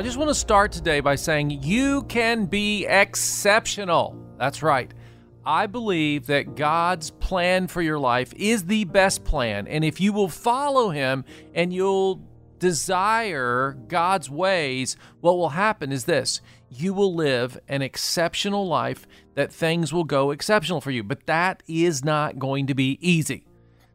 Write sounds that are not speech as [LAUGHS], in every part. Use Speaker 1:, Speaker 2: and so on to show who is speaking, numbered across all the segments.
Speaker 1: I just want to start today by saying you can be exceptional. That's right. I believe that God's plan for your life is the best plan. And if you will follow Him and you'll desire God's ways, what will happen is this you will live an exceptional life, that things will go exceptional for you. But that is not going to be easy.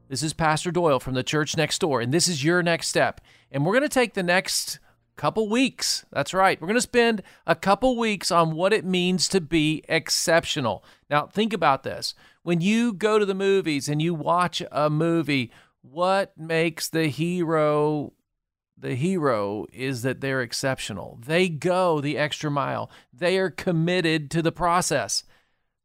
Speaker 1: This is Pastor Doyle from the church next door, and this is your next step. And we're going to take the next couple weeks. That's right. We're going to spend a couple weeks on what it means to be exceptional. Now, think about this. When you go to the movies and you watch a movie, what makes the hero the hero is that they're exceptional. They go the extra mile. They are committed to the process.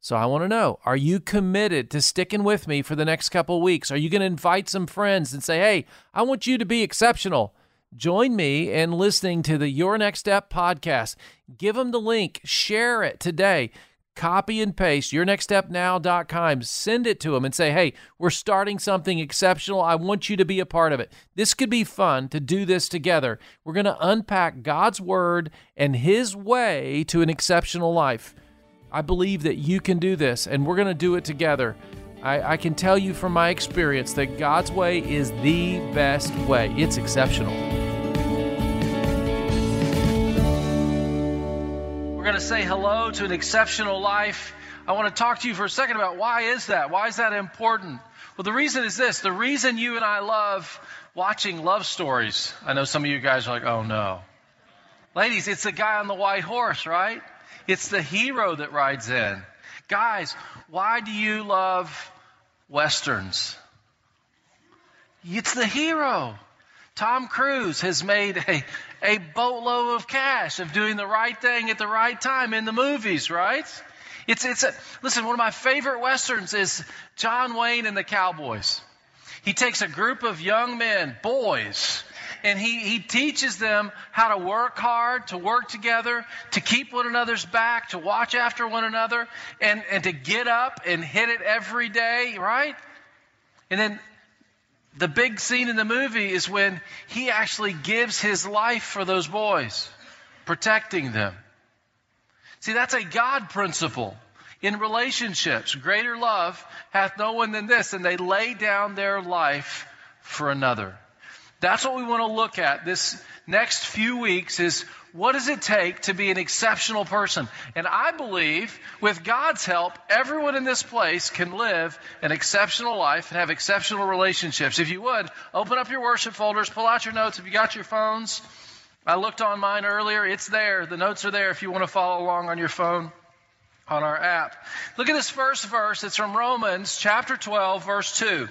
Speaker 1: So I want to know, are you committed to sticking with me for the next couple weeks? Are you going to invite some friends and say, "Hey, I want you to be exceptional." Join me in listening to the Your Next Step podcast. Give them the link, share it today. Copy and paste yournextstepnow.com. Send it to them and say, hey, we're starting something exceptional. I want you to be a part of it. This could be fun to do this together. We're going to unpack God's word and his way to an exceptional life. I believe that you can do this, and we're going to do it together. I, I, can tell you from my experience that God's way is the best way. It's exceptional. To say hello to an exceptional life. I want to talk to you for a second about why is that? Why is that important? Well, the reason is this. The reason you and I love watching love stories. I know some of you guys are like, "Oh no." Ladies, it's the guy on the white horse, right? It's the hero that rides in. Guys, why do you love westerns? It's the hero. Tom Cruise has made a, a boatload of cash of doing the right thing at the right time in the movies, right? It's, it's a, listen, one of my favorite westerns is John Wayne and the Cowboys. He takes a group of young men, boys, and he, he teaches them how to work hard, to work together, to keep one another's back, to watch after one another, and, and to get up and hit it every day, right? And then the big scene in the movie is when he actually gives his life for those boys, protecting them. See, that's a God principle in relationships. Greater love hath no one than this, and they lay down their life for another. That's what we want to look at this next few weeks is what does it take to be an exceptional person? And I believe with God's help, everyone in this place can live an exceptional life and have exceptional relationships. If you would, open up your worship folders, pull out your notes. If you got your phones, I looked on mine earlier. It's there. The notes are there if you want to follow along on your phone on our app. Look at this first verse. It's from Romans chapter 12, verse 2.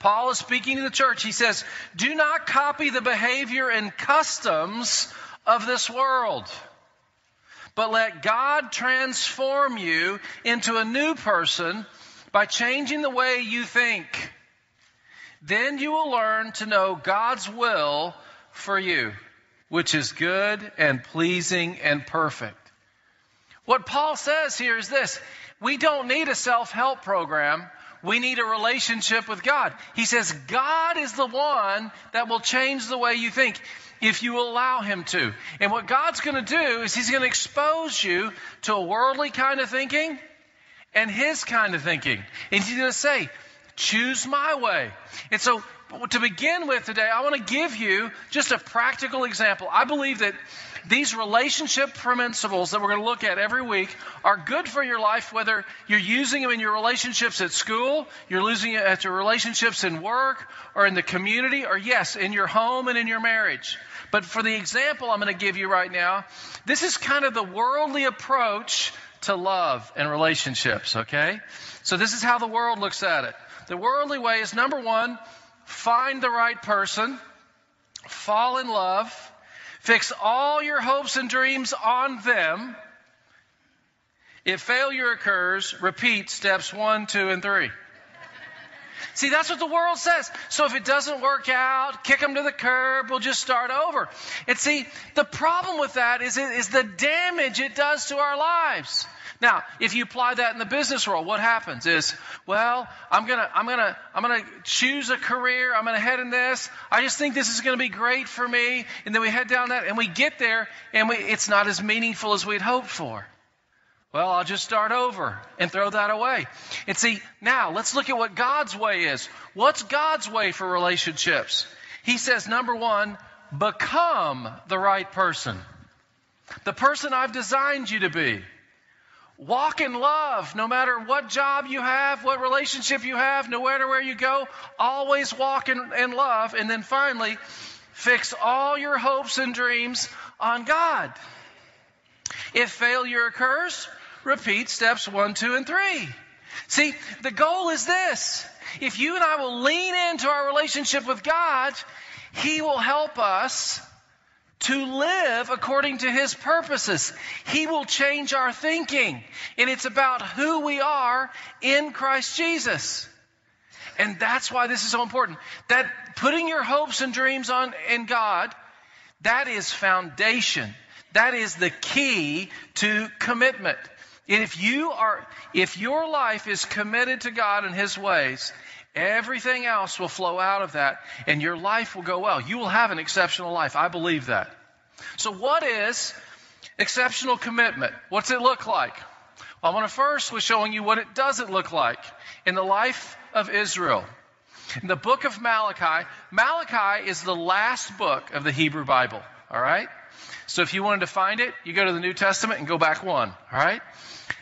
Speaker 1: Paul is speaking to the church. He says, Do not copy the behavior and customs of this world, but let God transform you into a new person by changing the way you think. Then you will learn to know God's will for you, which is good and pleasing and perfect. What Paul says here is this we don't need a self help program we need a relationship with God. He says, God is the one that will change the way you think if you allow Him to. And what God's going to do is He's going to expose you to a worldly kind of thinking and His kind of thinking. And He's going to say, choose my way. And so, to begin with today, I want to give you just a practical example. I believe that these relationship principles that we're going to look at every week are good for your life, whether you're using them in your relationships at school, you're using it at your relationships in work, or in the community, or yes, in your home and in your marriage. But for the example I'm going to give you right now, this is kind of the worldly approach to love and relationships, okay? So this is how the world looks at it. The worldly way is number one, find the right person. fall in love, fix all your hopes and dreams on them. If failure occurs, repeat steps one, two, and three. See, that's what the world says. So if it doesn't work out, kick them to the curb, we'll just start over. And see, the problem with that is, is the damage it does to our lives. Now, if you apply that in the business world, what happens is, well, I'm gonna, I'm gonna, I'm gonna choose a career. I'm gonna head in this. I just think this is gonna be great for me. And then we head down that and we get there and we, it's not as meaningful as we'd hoped for. Well, I'll just start over and throw that away. And see, now let's look at what God's way is. What's God's way for relationships? He says, number one, become the right person. The person I've designed you to be. Walk in love no matter what job you have, what relationship you have, no matter where you go. Always walk in, in love. And then finally, fix all your hopes and dreams on God. If failure occurs, repeat steps one, two, and three. See, the goal is this. If you and I will lean into our relationship with God, He will help us to live according to His purposes. He will change our thinking. And it's about who we are in Christ Jesus. And that's why this is so important. That putting your hopes and dreams on in God, that is foundation. That is the key to commitment. And if you are, if your life is committed to God and His ways, everything else will flow out of that and your life will go well. You will have an exceptional life. I believe that. So what is exceptional commitment? What's it look like? Well, I want to first was showing you what it doesn't look like in the life of Israel. In the book of Malachi, Malachi is the last book of the Hebrew Bible. All right? So if you wanted to find it, you go to the New Testament and go back one. All right?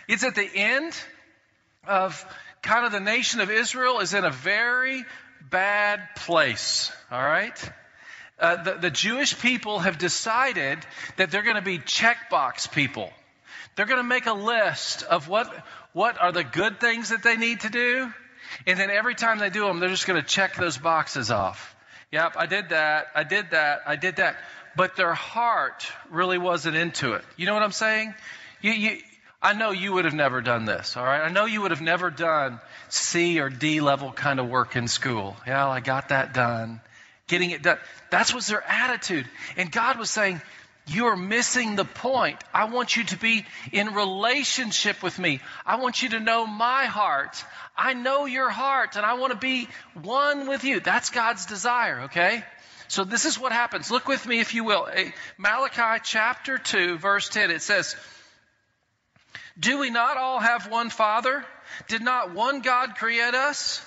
Speaker 1: It's at the end of kind of the nation of Israel is in a very bad place. All right? Uh, the, the Jewish people have decided that they're going to be checkbox people. They're going to make a list of what, what are the good things that they need to do. And then every time they do them, they're just going to check those boxes off. Yep, I did that. I did that. I did that. But their heart really wasn't into it. You know what I'm saying? You, you, I know you would have never done this, all right? I know you would have never done C or D level kind of work in school. Yeah, I got that done. Getting it done. That's was their attitude. And God was saying, you're missing the point. I want you to be in relationship with me. I want you to know my heart. I know your heart and I want to be one with you. That's God's desire, okay? So this is what happens. Look with me if you will. Eh, Malachi chapter 2 verse 10 it says, do we not all have one Father? Did not one God create us?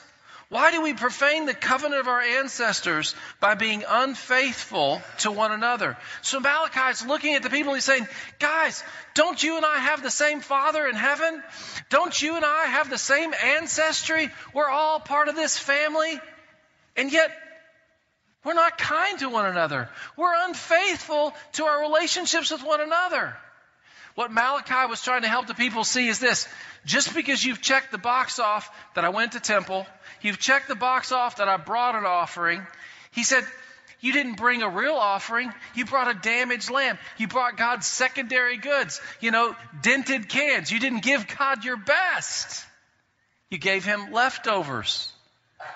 Speaker 1: Why do we profane the covenant of our ancestors by being unfaithful to one another? So Malachi is looking at the people and he's saying, guys, don't you and I have the same Father in heaven? Don't you and I have the same ancestry? We're all part of this family. And yet, we're not kind to one another. We're unfaithful to our relationships with one another. What Malachi was trying to help the people see is this. Just because you've checked the box off that I went to temple, you've checked the box off that I brought an offering, he said, you didn't bring a real offering. You brought a damaged lamb. You brought God's secondary goods, you know, dented cans. You didn't give God your best. You gave him leftovers,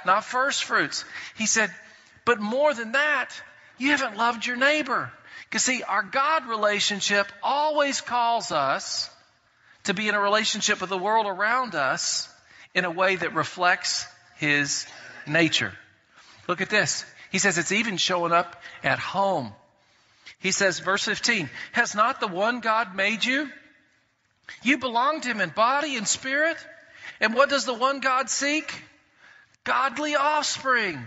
Speaker 1: not first fruits. He said, but more than that, you haven't loved your neighbor. Because, see, our God relationship always calls us to be in a relationship with the world around us in a way that reflects His nature. Look at this. He says it's even showing up at home. He says, verse 15, Has not the one God made you? You belong to Him in body and spirit. And what does the one God seek? Godly offspring.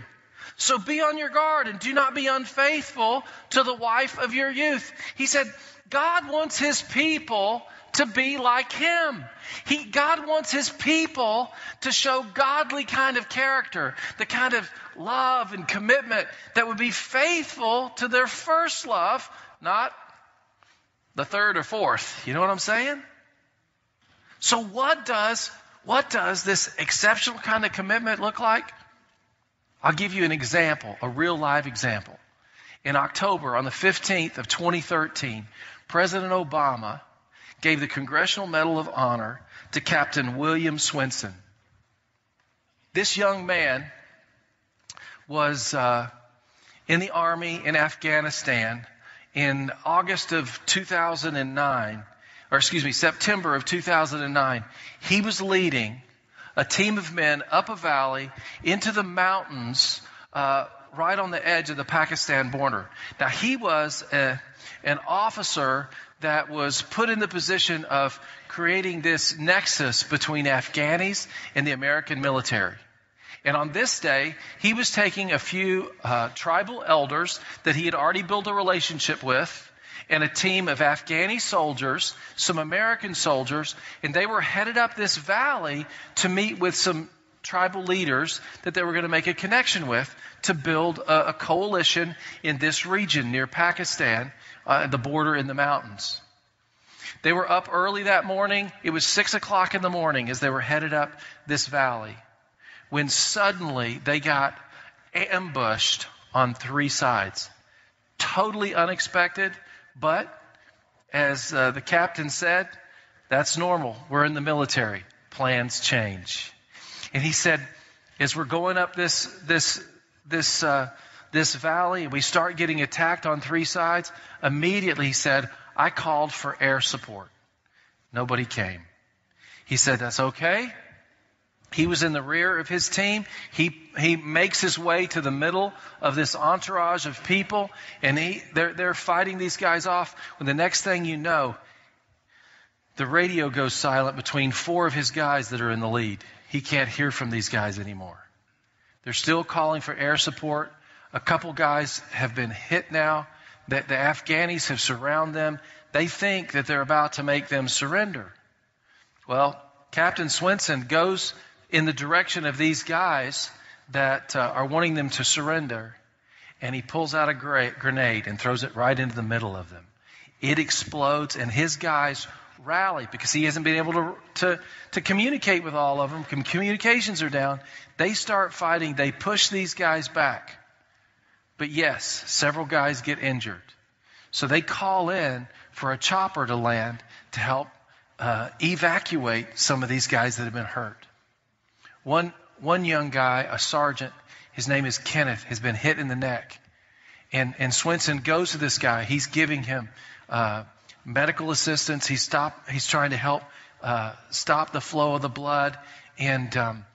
Speaker 1: So be on your guard and do not be unfaithful to the wife of your youth. He said, God wants his people to be like him. He, God wants his people to show godly kind of character, the kind of love and commitment that would be faithful to their first love, not the third or fourth. You know what I'm saying? So what does, what does this exceptional kind of commitment look like? I'll give you an example, a real live example. In October, on the 15th of 2013, President Obama gave the Congressional Medal of Honor to Captain William Swenson. This young man was uh, in the Army in Afghanistan in August of 2009, or excuse me, September of 2009. He was leading a team of men up a valley into the mountains uh, right on the edge of the Pakistan border. Now, he was a, an officer that was put in the position of creating this nexus between Afghanis and the American military. And on this day, he was taking a few uh, tribal elders that he had already built a relationship with and a team of Afghani soldiers, some American soldiers, and they were headed up this valley to meet with some tribal leaders that they were going to make a connection with to build a, a coalition in this region near Pakistan, uh, the border in the mountains. They were up early that morning. It was six o'clock in the morning as they were headed up this valley when suddenly they got ambushed on three sides. Totally unexpected, but as uh, the captain said, that's normal. We're in the military. Plans change. And he said, as we're going up this, this, this, uh, this valley, we start getting attacked on three sides. Immediately, he said, I called for air support. Nobody came. He said, That's okay. He was in the rear of his team. He, he makes his way to the middle of this entourage of people, and he, they're, they're fighting these guys off. When the next thing you know, the radio goes silent between four of his guys that are in the lead. He can't hear from these guys anymore. They're still calling for air support. A couple guys have been hit now. The, the Afghanis have surrounded them. They think that they're about to make them surrender. Well, Captain Swenson goes in the direction of these guys that uh, are wanting them to surrender, and he pulls out a gra- grenade and throws it right into the middle of them. It explodes, and his guys rally because he hasn't been able to, to, to communicate with all of them. Communications are down. They start fighting. They push these guys back. But yes, several guys get injured. So they call in for a chopper to land to help uh, evacuate some of these guys that have been hurt. One, one young guy, a sergeant, his name is Kenneth, has been hit in the neck. And, and Swenson goes to this guy. He's giving him uh, medical assistance. He's, stop, he's trying to help uh, stop the flow of the blood. And um,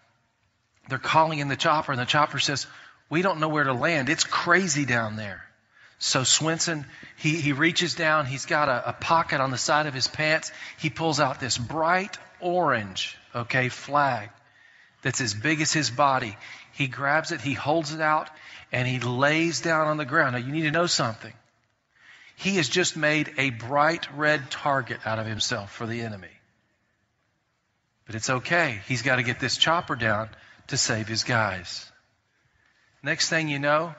Speaker 1: they're calling in the chopper, and the chopper says, We don't know where to land. It's crazy down there. So Swenson, he, he reaches down. He's got a, a pocket on the side of his pants. He pulls out this bright orange, okay, flag that's as big as his body. He grabs it, he holds it out, and he lays down on the ground. Now, you need to know something. He has just made a bright red target out of himself for the enemy. But it's okay. He's got to get this chopper down to save his guys. Next thing you know,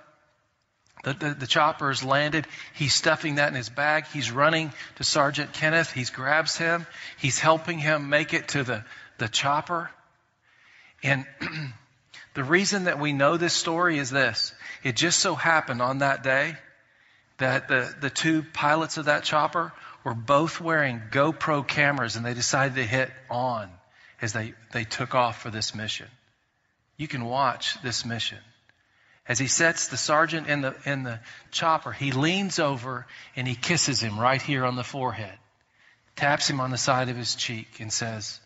Speaker 1: the, the, the, chopper has landed. He's stuffing that in his bag. He's running to Sergeant Kenneth. He grabs him. He's helping him make it to the, the chopper. And [CLEARS THROAT] the reason that we know this story is this it just so happened on that day that the, the two pilots of that chopper were both wearing GoPro cameras and they decided to hit on as they, they took off for this mission. You can watch this mission. As he sets the sergeant in the, in the chopper, he leans over and he kisses him right here on the forehead, taps him on the side of his cheek, and says,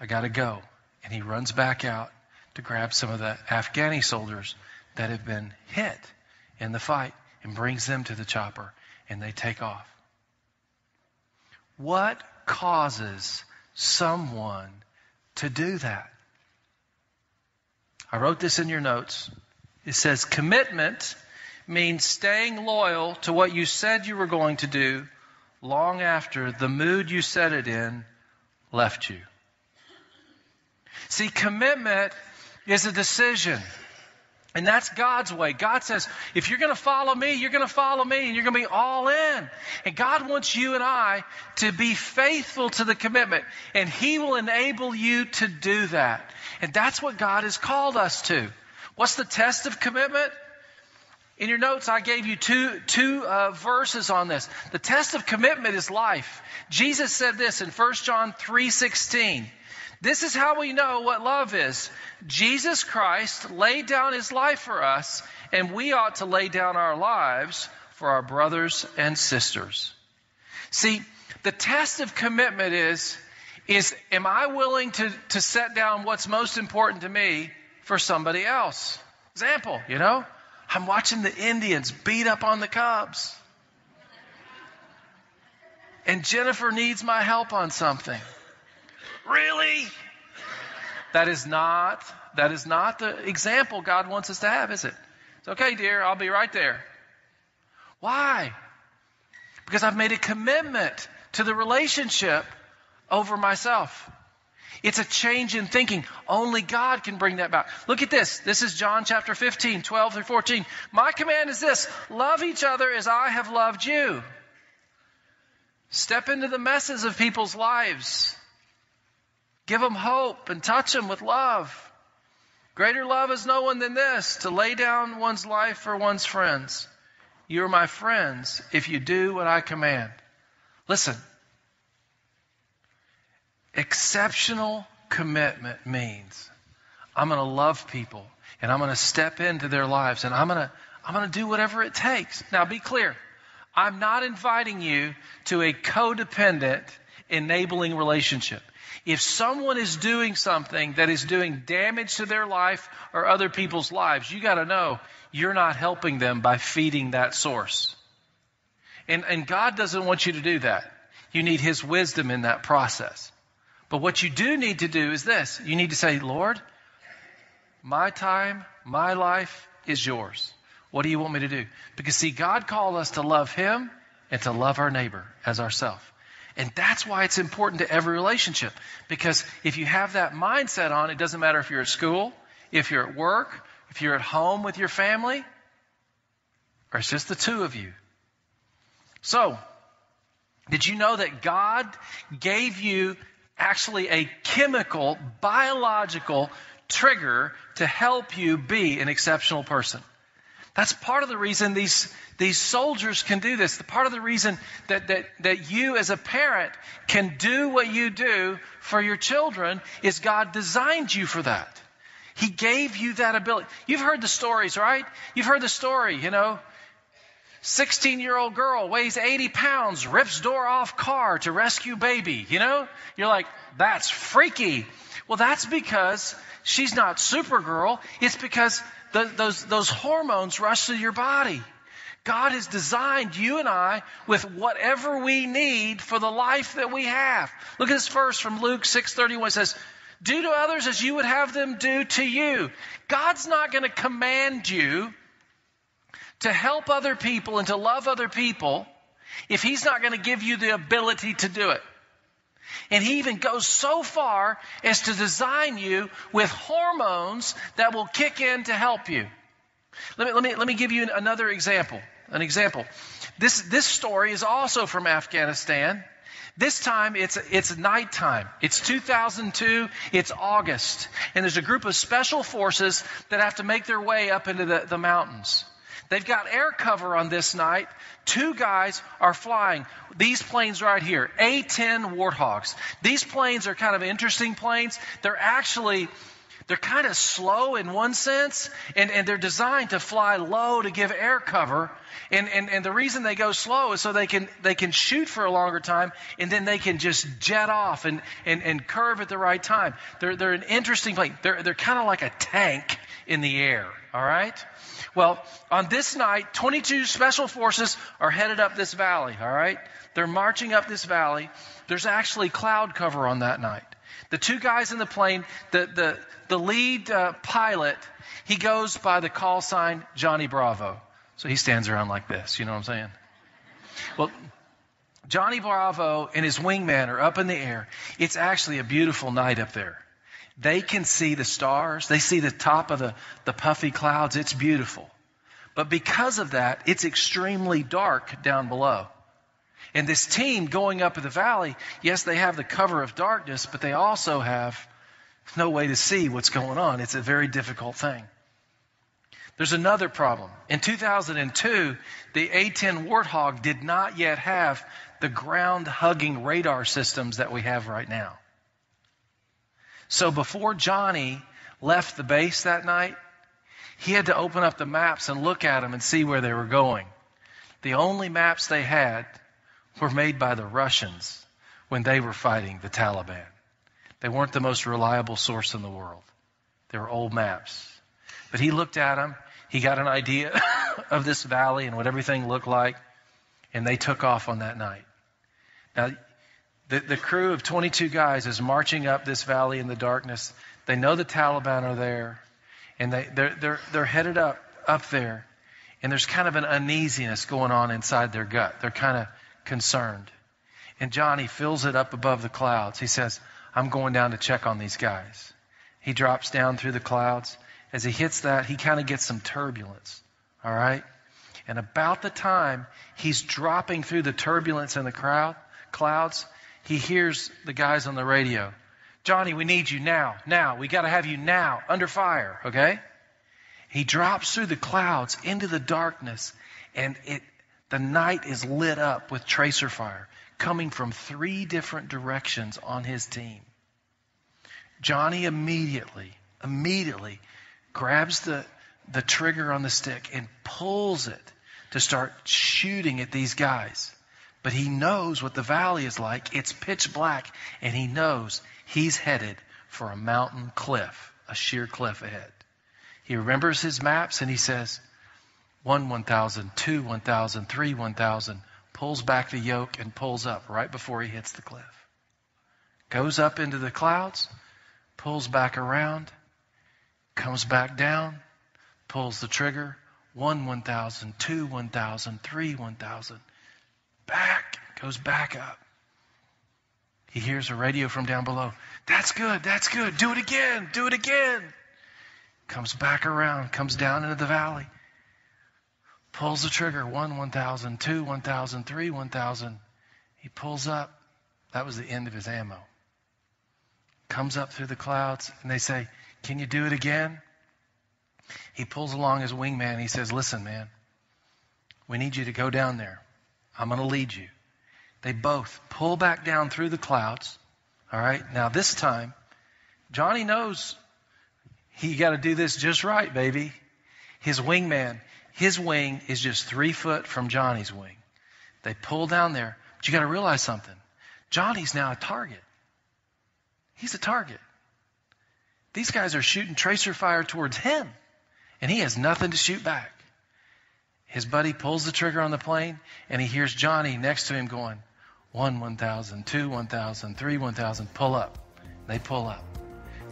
Speaker 1: I got to go. And he runs back out to grab some of the Afghani soldiers that have been hit in the fight and brings them to the chopper, and they take off. What causes someone to do that? I wrote this in your notes. It says commitment means staying loyal to what you said you were going to do long after the mood you said it in left you. See, commitment is a decision. And that's God's way. God says, if you're going to follow me, you're going to follow me and you're going to be all in. And God wants you and I to be faithful to the commitment. And He will enable you to do that. And that's what God has called us to. What's the test of commitment? In your notes, I gave you two, two uh, verses on this. The test of commitment is life. Jesus said this in 1 John 3:16. This is how we know what love is. Jesus Christ laid down his life for us, and we ought to lay down our lives for our brothers and sisters. See, the test of commitment is, is am I willing to, to set down what's most important to me for somebody else? Example, you know, I'm watching the Indians beat up on the Cubs. And Jennifer needs my help on something. Really? That is not that is not the example God wants us to have, is it? It's okay, dear, I'll be right there. Why? Because I've made a commitment to the relationship over myself. It's a change in thinking. Only God can bring that back. Look at this. This is John chapter 15, 12 through 14. My command is this love each other as I have loved you. Step into the messes of people's lives. Give them hope and touch them with love. Greater love is no one than this to lay down one's life for one's friends. You are my friends if you do what I command. Listen, exceptional commitment means I'm going to love people and I'm going to step into their lives and I'm going to I'm going to do whatever it takes. Now be clear. I'm not inviting you to a codependent enabling relationship. If someone is doing something that is doing damage to their life or other people's lives, you got to know you're not helping them by feeding that source. And, and God doesn't want you to do that. You need His wisdom in that process. But what you do need to do is this you need to say, Lord, my time, my life is yours. What do you want me to do? Because, see, God called us to love Him and to love our neighbor as ourselves. And that's why it's important to every relationship. Because if you have that mindset on, it doesn't matter if you're at school, if you're at work, if you're at home with your family, or it's just the two of you. So, did you know that God gave you actually a chemical, biological trigger to help you be an exceptional person? That's part of the reason these, these soldiers can do this. The part of the reason that, that, that you as a parent can do what you do for your children is God designed you for that. He gave you that ability. You've heard the stories, right? You've heard the story, you know. 16 year old girl weighs 80 pounds, rips door off car to rescue baby, you know? You're like, that's freaky. Well, that's because she's not Supergirl. It's because the, those, those hormones rush through your body. God has designed you and I with whatever we need for the life that we have. Look at this verse from Luke 6:31 it says, "Do to others as you would have them do to you." God's not going to command you to help other people and to love other people if he's not going to give you the ability to do it. And he even goes so far as to design you with hormones that will kick in to help you. Let me, let me, let me give you another example. An example. This, this story is also from Afghanistan. This time it's, it's nighttime. It's 2002. It's August. And there's a group of special forces that have to make their way up into the, the mountains. They've got air cover on this night. Two guys are flying these planes right here, A 10 Warthogs. These planes are kind of interesting planes. They're actually. They're kind of slow in one sense, and, and they're designed to fly low to give air cover. And, and, and the reason they go slow is so they can, they can shoot for a longer time, and then they can just jet off and, and, and curve at the right time. They're, they're an interesting plane. They're, they're kind of like a tank in the air, all right? Well, on this night, 22 special forces are headed up this valley, all right? They're marching up this valley. There's actually cloud cover on that night. The two guys in the plane, the, the, the lead uh, pilot, he goes by the call sign Johnny Bravo. So he stands around like this, you know what I'm saying? Well, Johnny Bravo and his wingman are up in the air. It's actually a beautiful night up there. They can see the stars. They see the top of the, the puffy clouds. It's beautiful. But because of that, it's extremely dark down below. And this team going up in the valley, yes, they have the cover of darkness, but they also have no way to see what's going on. It's a very difficult thing. There's another problem. In 2002, the A 10 Warthog did not yet have the ground hugging radar systems that we have right now. So before Johnny left the base that night, he had to open up the maps and look at them and see where they were going. The only maps they had were made by the Russians when they were fighting the Taliban. They weren't the most reliable source in the world. They were old maps. But he looked at them. He got an idea [LAUGHS] of this valley and what everything looked like, and they took off on that night. Now, the, the crew of 22 guys is marching up this valley in the darkness. They know the Taliban are there, and they, they're, they're, they're headed up, up there, and there's kind of an uneasiness going on inside their gut. They're kind of concerned. And Johnny fills it up above the clouds. He says, I'm going down to check on these guys. He drops down through the clouds. As he hits that, he kind of gets some turbulence. All right? And about the time he's dropping through the turbulence in the crowd, clouds, he hears the guys on the radio. Johnny, we need you now. Now. We got to have you now. Under fire. Okay? He drops through the clouds into the darkness, and it, the night is lit up with tracer fire coming from three different directions on his team. Johnny immediately, immediately grabs the, the trigger on the stick and pulls it to start shooting at these guys. But he knows what the valley is like. It's pitch black, and he knows he's headed for a mountain cliff, a sheer cliff ahead. He remembers his maps and he says, 1 1000, 2 1000, 3 1000, pulls back the yoke and pulls up right before he hits the cliff. Goes up into the clouds, pulls back around, comes back down, pulls the trigger, 1 1000, 2 1000, 3 1000, back, goes back up. He hears a radio from down below. That's good, that's good. Do it again, do it again. Comes back around, comes down into the valley pulls the trigger 1 1000 2 1000 3 1000 he pulls up that was the end of his ammo comes up through the clouds and they say can you do it again he pulls along his wingman he says listen man we need you to go down there i'm going to lead you they both pull back down through the clouds all right now this time johnny knows he got to do this just right baby his wingman his wing is just three foot from Johnny's wing. They pull down there, but you got to realize something. Johnny's now a target. He's a target. These guys are shooting tracer fire towards him, and he has nothing to shoot back. His buddy pulls the trigger on the plane, and he hears Johnny next to him going, 1 1000, 2 1000, 3 1000, pull up. They pull up.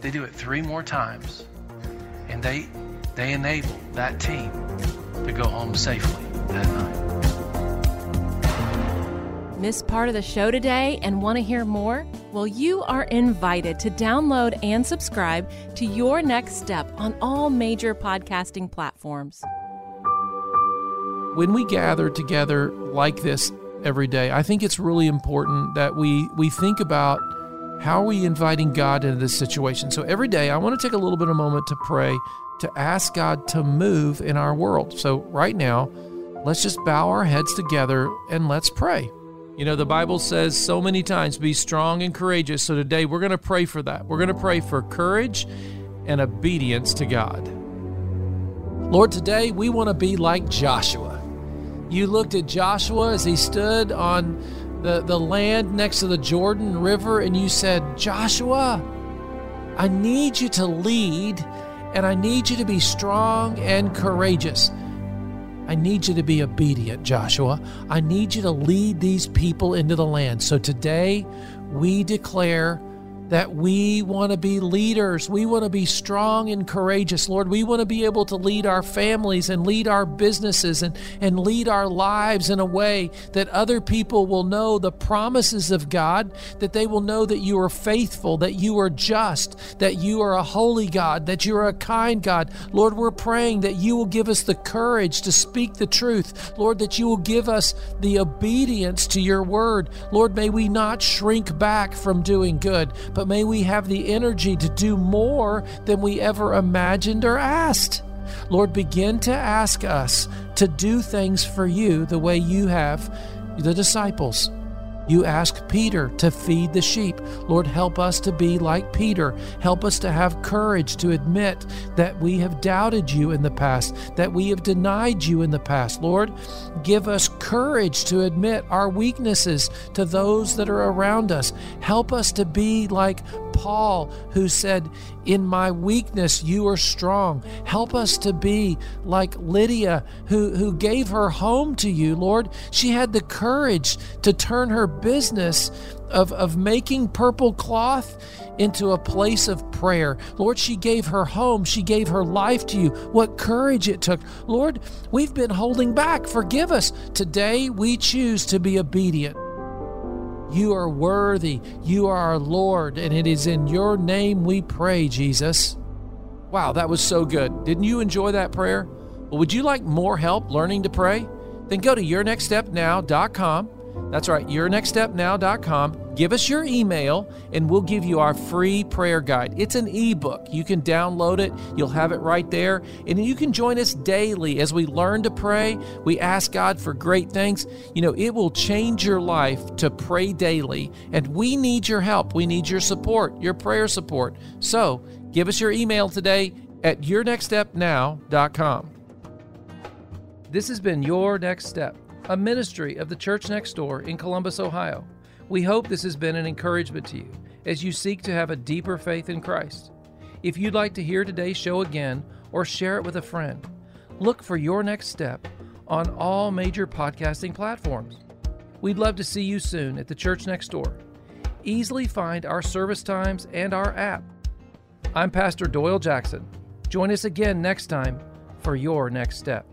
Speaker 1: They do it three more times, and they, they enable that team to go home safely that night.
Speaker 2: Miss part of the show today and want to hear more? Well, you are invited to download and subscribe to Your Next Step on all major podcasting platforms.
Speaker 3: When we gather together like this every day, I think it's really important that we, we think about how are we inviting God into this situation. So every day, I want to take a little bit of a moment to pray to ask God to move in our world. So, right now, let's just bow our heads together and let's pray. You know, the Bible says so many times, be strong and courageous. So, today we're going to pray for that. We're going to pray for courage and obedience to God. Lord, today we want to be like Joshua. You looked at Joshua as he stood on the, the land next to the Jordan River and you said, Joshua, I need you to lead and I need you to be strong and courageous. I need you to be obedient, Joshua. I need you to lead these people into the land. So today we declare that we want to be leaders. We want to be strong and courageous, Lord. We want to be able to lead our families and lead our businesses and, and lead our lives in a way that other people will know the promises of God, that they will know that you are faithful, that you are just, that you are a holy God, that you are a kind God. Lord, we're praying that you will give us the courage to speak the truth. Lord, that you will give us the obedience to your word. Lord, may we not shrink back from doing good, but may we have the energy to do more than we ever imagined or asked.
Speaker 1: Lord, begin to ask us to do things for you the way you have the disciples. You ask Peter to feed the sheep. Lord, help us to be like Peter. Help us to have courage to admit that we have doubted you in the past, that we have denied you in the past. Lord, give us courage to admit our weaknesses to those that are around us. Help us to be like Paul, who said, In my weakness, you are strong. Help us to be like Lydia, who, who gave her home to you, Lord. She had the courage to turn her business of, of making purple cloth into a place of prayer. Lord, she gave her home, she gave her life to you. What courage it took. Lord, we've been holding back. Forgive us. Today we choose to be obedient. You are worthy. You are our Lord, and it is in your name we pray, Jesus. Wow, that was so good. Didn't you enjoy that prayer? Well, would you like more help learning to pray? Then go to yournextstepnow.com that's right, yournextstepnow.com. Give us your email and we'll give you our free prayer guide. It's an ebook. You can download it, you'll have it right there. And you can join us daily as we learn to pray. We ask God for great things. You know, it will change your life to pray daily. And we need your help. We need your support, your prayer support. So give us your email today at yournextstepnow.com. This has been Your Next Step a ministry of the Church Next Door in Columbus, Ohio. We hope this has been an encouragement to you as you seek to have a deeper faith in Christ. If you'd like to hear today's show again or share it with a friend, look for your next step on all major podcasting platforms. We'd love to see you soon at the Church Next Door. Easily find our service times and our app. I'm Pastor Doyle Jackson. Join us again next time for your next step.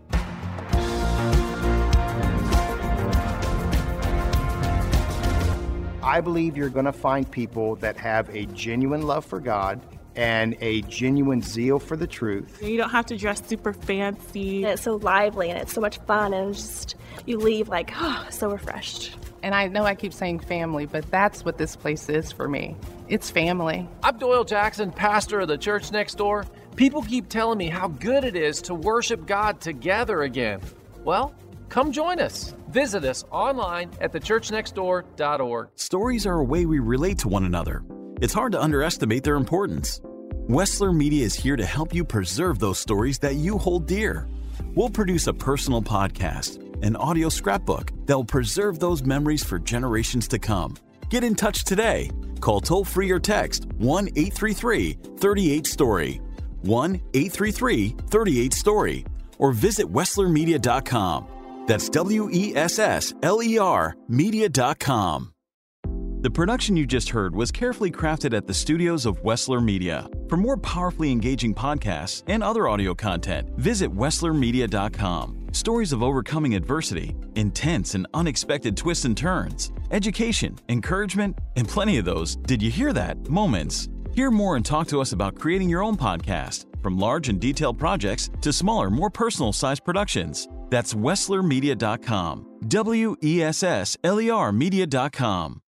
Speaker 4: I believe you're going to find people that have a genuine love for God and a genuine zeal for the truth.
Speaker 5: You don't have to dress super fancy.
Speaker 6: And it's so lively and it's so much fun and just you leave like, [GASPS] oh, so refreshed.
Speaker 7: And I know I keep saying family, but that's what this place is for me. It's family.
Speaker 1: I'm Doyle Jackson, pastor of the church next door. People keep telling me how good it is to worship God together again. Well, come join us. Visit us online at thechurchnextdoor.org.
Speaker 8: Stories are a way we relate to one another. It's hard to underestimate their importance. Wessler Media is here to help you preserve those stories that you hold dear. We'll produce a personal podcast, an audio scrapbook that will preserve those memories for generations to come. Get in touch today. Call toll free or text 1 833 38 Story. 1 833 38 Story. Or visit WesslerMedia.com. That's W E S S L E R Media.com. The production you just heard was carefully crafted at the studios of Wessler Media. For more powerfully engaging podcasts and other audio content, visit WesslerMedia.com. Stories of overcoming adversity, intense and unexpected twists and turns, education, encouragement, and plenty of those, did you hear that? Moments. Hear more and talk to us about creating your own podcast, from large and detailed projects to smaller, more personal sized productions. That's WesslerMedia.com. W E S S L E R Media.com.